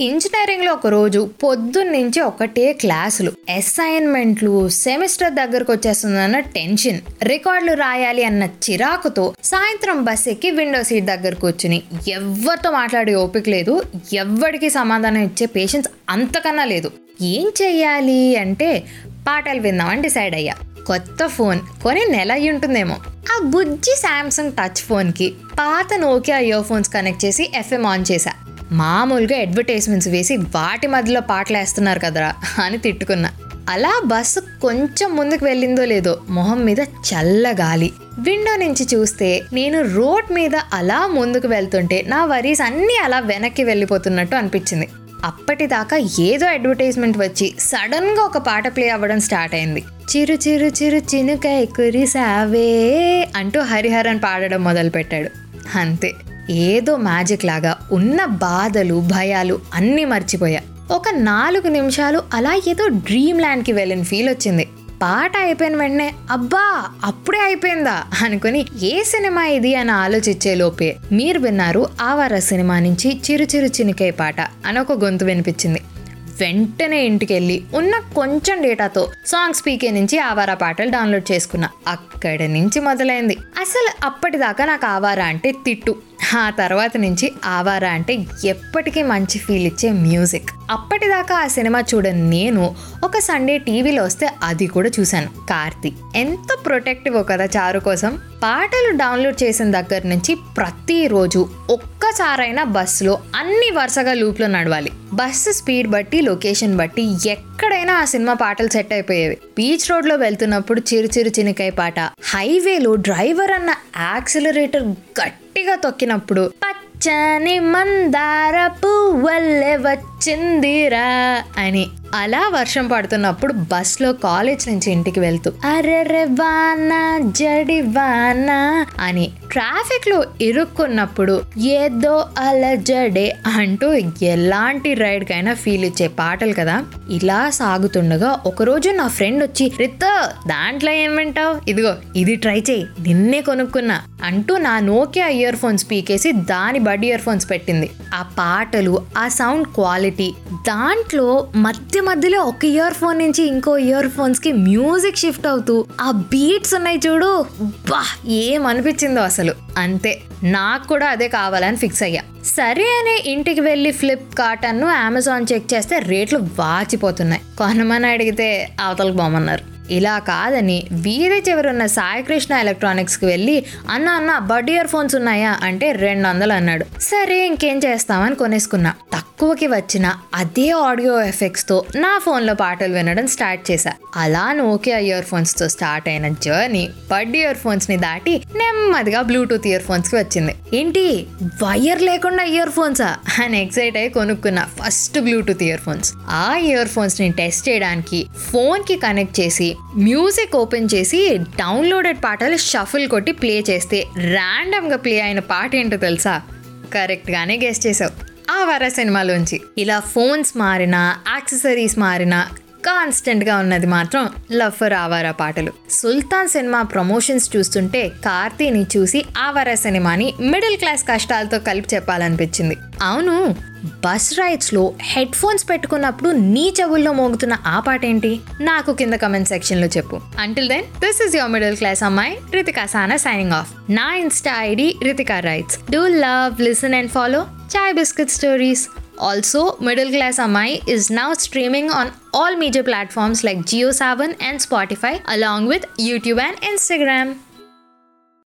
ఇంజనీరింగ్లో ఒక రోజు పొద్దున్నుంచి ఒకటే క్లాసులు. అసైన్మెంట్లు సెమిస్టర్ దగ్గరకు వచ్చేస్తుందన్న టెన్షన్. రికార్డులు రాయాలి అన్న చిరాకుతో సాయంత్రం బస్ ఎక్కి విండో సీట్ దగ్గర కూర్చుని ఎవరితో మాట్లాడే ఓపిక లేదు. ఎవ్వడికి సమాధానం ఇచ్చే పేషెన్స్ అంతకన్నా లేదు. ఏం చెయ్యాలి అంటే పాటలు విందామని డిసైడ్ అయ్యా. కొత్త ఫోన్ కొని నెల అయి ఉంటుందేమో. ఆ బుజ్జి శాంసంగ్ టచ్ ఫోన్కి పాత నోకియా ఇయర్ ఫోన్స్ కనెక్ట్ చేసి ఎఫ్ఎం ఆన్ చేశా. మామూలుగా అడ్వర్టైజ్మెంట్స్ వేసి వాటి మధ్యలో పాటలు వేస్తున్నారు కదరా అని తిట్టుకున్నా. అలా బస్సు కొంచెం ముందుకు వెళ్ళిందో లేదో మొహం మీద చల్ల గాలి. విండో నుంచి చూస్తే నేను రోడ్ మీద అలా ముందుకు వెళ్తుంటే నా వరీస్ అన్నీ అలా వెనక్కి వెళ్ళిపోతున్నట్టు అనిపించింది. అప్పటిదాకా ఏదో అడ్వర్టైజ్మెంట్ వచ్చి సడన్గా ఒక పాట ప్లే అవ్వడం స్టార్ట్ అయింది. చిరు చిరు చిరు చినుకై కురిసావే అంటూ హరిహరన్ పాడడం మొదలుపెట్టాడు. అంతే. ఏదో మ్యాజిక్ లాగా ఉన్న బాధలు భయాలు అన్నీ మర్చిపోయా. ఒక నాలుగు నిమిషాలు అలా ఏదో డ్రీమ్ ల్యాండ్కి వెళ్ళిన ఫీల్ వచ్చింది. పాట అయిపోయిన వెంటనే అబ్బా అప్పుడే అయిపోయిందా? అనుకుని ఏ సినిమా ఇది? అని ఆలోచించే లోపే మీరు విన్నారు ఆవార సినిమా నుంచి చిరు చిరు పాట అని ఒక గొంతు వినిపించింది. వెంటనే ఇంటికెళ్ళి ఉన్న కొంచెం డేటాతో సాంగ్స్ పీకే నుంచి ఆవారా పాటలు డౌన్లోడ్ చేసుకున్నా. అక్కడ నుంచి మొదలైంది. అసలు అప్పటిదాకా నాకు ఆవారా అంటే తిట్టు. ఆ తర్వాత నుంచి ఆవారా అంటే ఎప్పటికీ మంచి ఫీల్ ఇచ్చే మ్యూజిక్ అప్పటిదాకా ఆ సినిమా చూడని నేను ఒక సండే టీవీలో వస్తే అది కూడా చూశాను. కార్తీ ఎంత ప్రొటెక్టివ్ కదా చారు కోసం. పాటలు డౌన్లోడ్ చేసిన దగ్గర నుంచి ప్రతిరోజు ఒక్కసారైనా బస్సులో అన్ని వరుసగా లూప్లో నడవాలి. బస్సు స్పీడ్ బట్టి లొకేషన్ బట్టి ఎక్కడైనా ఆ సినిమా పాటలు సెట్ అయిపోయేవి. బీచ్ రోడ్లో వెళ్తున్నప్పుడు చిరు చిరు చినికాయ పాట. హైవేలో డ్రైవర్ అన్న యాక్సిలరేటర్ గట్టిగా తొక్కినప్పుడు పచ్చని మందార పువ్వల్లే వచ్చిందిరా అని. అలా వర్షం పడుతున్నప్పుడు బస్లో కాలేజ్ నుంచి ఇంటికి వెళ్తూ అరెరె వానా జడి వానా అని ట్రాఫిక్లో ఇరుక్కున్నప్పుడు ఏదో అలజడే అంటూ ఎలాంటి రైడ్ కైనా ఫీల్ ఇచ్చే పాటలు కదా. ఇలా సాగుతుండగా ఒకరోజు నా ఫ్రెండ్ వచ్చి రిత్త దాంట్లో ఏం వింటావు? ఇదిగో ఇది ట్రై చేయి నిన్నే కొనుక్కున్నా అంటూ నా నోకియా ఇయర్ ఫోన్స్ పీకేసి దాని బడ్ ఇయర్ ఫోన్స్ పెట్టింది. ఆ పాటలు ఆ సౌండ్ క్వాలిటీ దాంట్లో మధ్య మధ్యలో ఒక ఇయర్ ఫోన్ నుంచి ఇంకో ఇయర్ ఫోన్స్కి మ్యూజిక్ షిఫ్ట్ అవుతూ ఆ బీట్స్ ఉన్నాయి చూడు. బా ఏమనిపించిందో అసలు. అంతే. నాకు కూడా అదే కావాలని ఫిక్స్ అయ్యా. సరే అనే ఇంటికి వెళ్ళి ఫ్లిప్కార్ట్ అన్ను అమెజాన్ చెక్ చేస్తే రేట్లు వాచిపోతున్నాయి. కొనమని అడిగితే అవతలకు బొమ్మన్నారు. ఇలా కాదని వీధి చివరున్న సాయికృష్ణ ఎలక్ట్రానిక్స్కి వెళ్ళి అన్న అన్న బడ్ ఇయర్ ఫోన్స్ ఉన్నాయా? అంటే రెండు వందలు అన్నాడు. సరే ఇంకేం చేస్తామని కొనేసుకున్నా. తక్కువకి వచ్చిన అదే ఆడియో ఎఫెక్ట్స్తో నా ఫోన్లో పాటలు వినడం స్టార్ట్ చేశా. అలా నోకియా ఇయర్ ఫోన్స్తో స్టార్ట్ అయిన జర్నీ బడ్ ఇయర్ ఫోన్స్ని దాటి నెమ్మదిగా బ్లూటూత్ ఇయర్ ఫోన్స్కి వచ్చింది. ఏంటి? వైర్ లేకుండా ఇయర్ ఫోన్సా? అని ఎక్సైట్ అయ్యి కొనుక్కున్న ఫస్ట్ బ్లూటూత్ ఇయర్ ఫోన్స్. ఆ ఇయర్ ఫోన్స్ని టెస్ట్ చేయడానికి ఫోన్కి కనెక్ట్ చేసి మ్యూజిక్ ఓపెన్ చేసి డౌన్లోడెడ్ పాటలు షఫుల్ కొట్టి ప్లే చేస్తే ర్యాండమ్గా ప్లే అయిన పాట ఏంటో తెలుసా? కరెక్ట్గానే గెస్ట్ చేసావు ఆ వర సినిమాలోంచి. ఇలా ఫోన్స్ మారినా యాక్సెసరీస్ మారినా కాన్స్టెంట్గా ఉన్నది మాత్రం లవ్ ఫర్ ఆవారా పాటలు. సుల్తాన్ సినిమా ప్రమోషన్స్ చూస్తుంటే కార్తీని చూసి ఆవారా సినిమాని మిడిల్ క్లాస్ కష్టాలతో కలిపి చెప్పాలనిపించింది. అవును బస్ రైడ్స్లో హెడ్ ఫోన్స్ పెట్టుకున్నప్పుడు నీ చెవుల్లో మోగుతున్న ఆ పాట ఏంటి నాకు కింద కమెంట్ సెక్షన్లో చెప్పు. Until then this is your middle class అమ్మాయి రితికా సానా సైనింగ్ ఆఫ్ నా insta ID Ritika writes do love listen and follow Chai Biscuit Stories. Also, Middle Class Amai is now streaming on all major platforms like JioSaavn and Spotify along with YouTube and Instagram.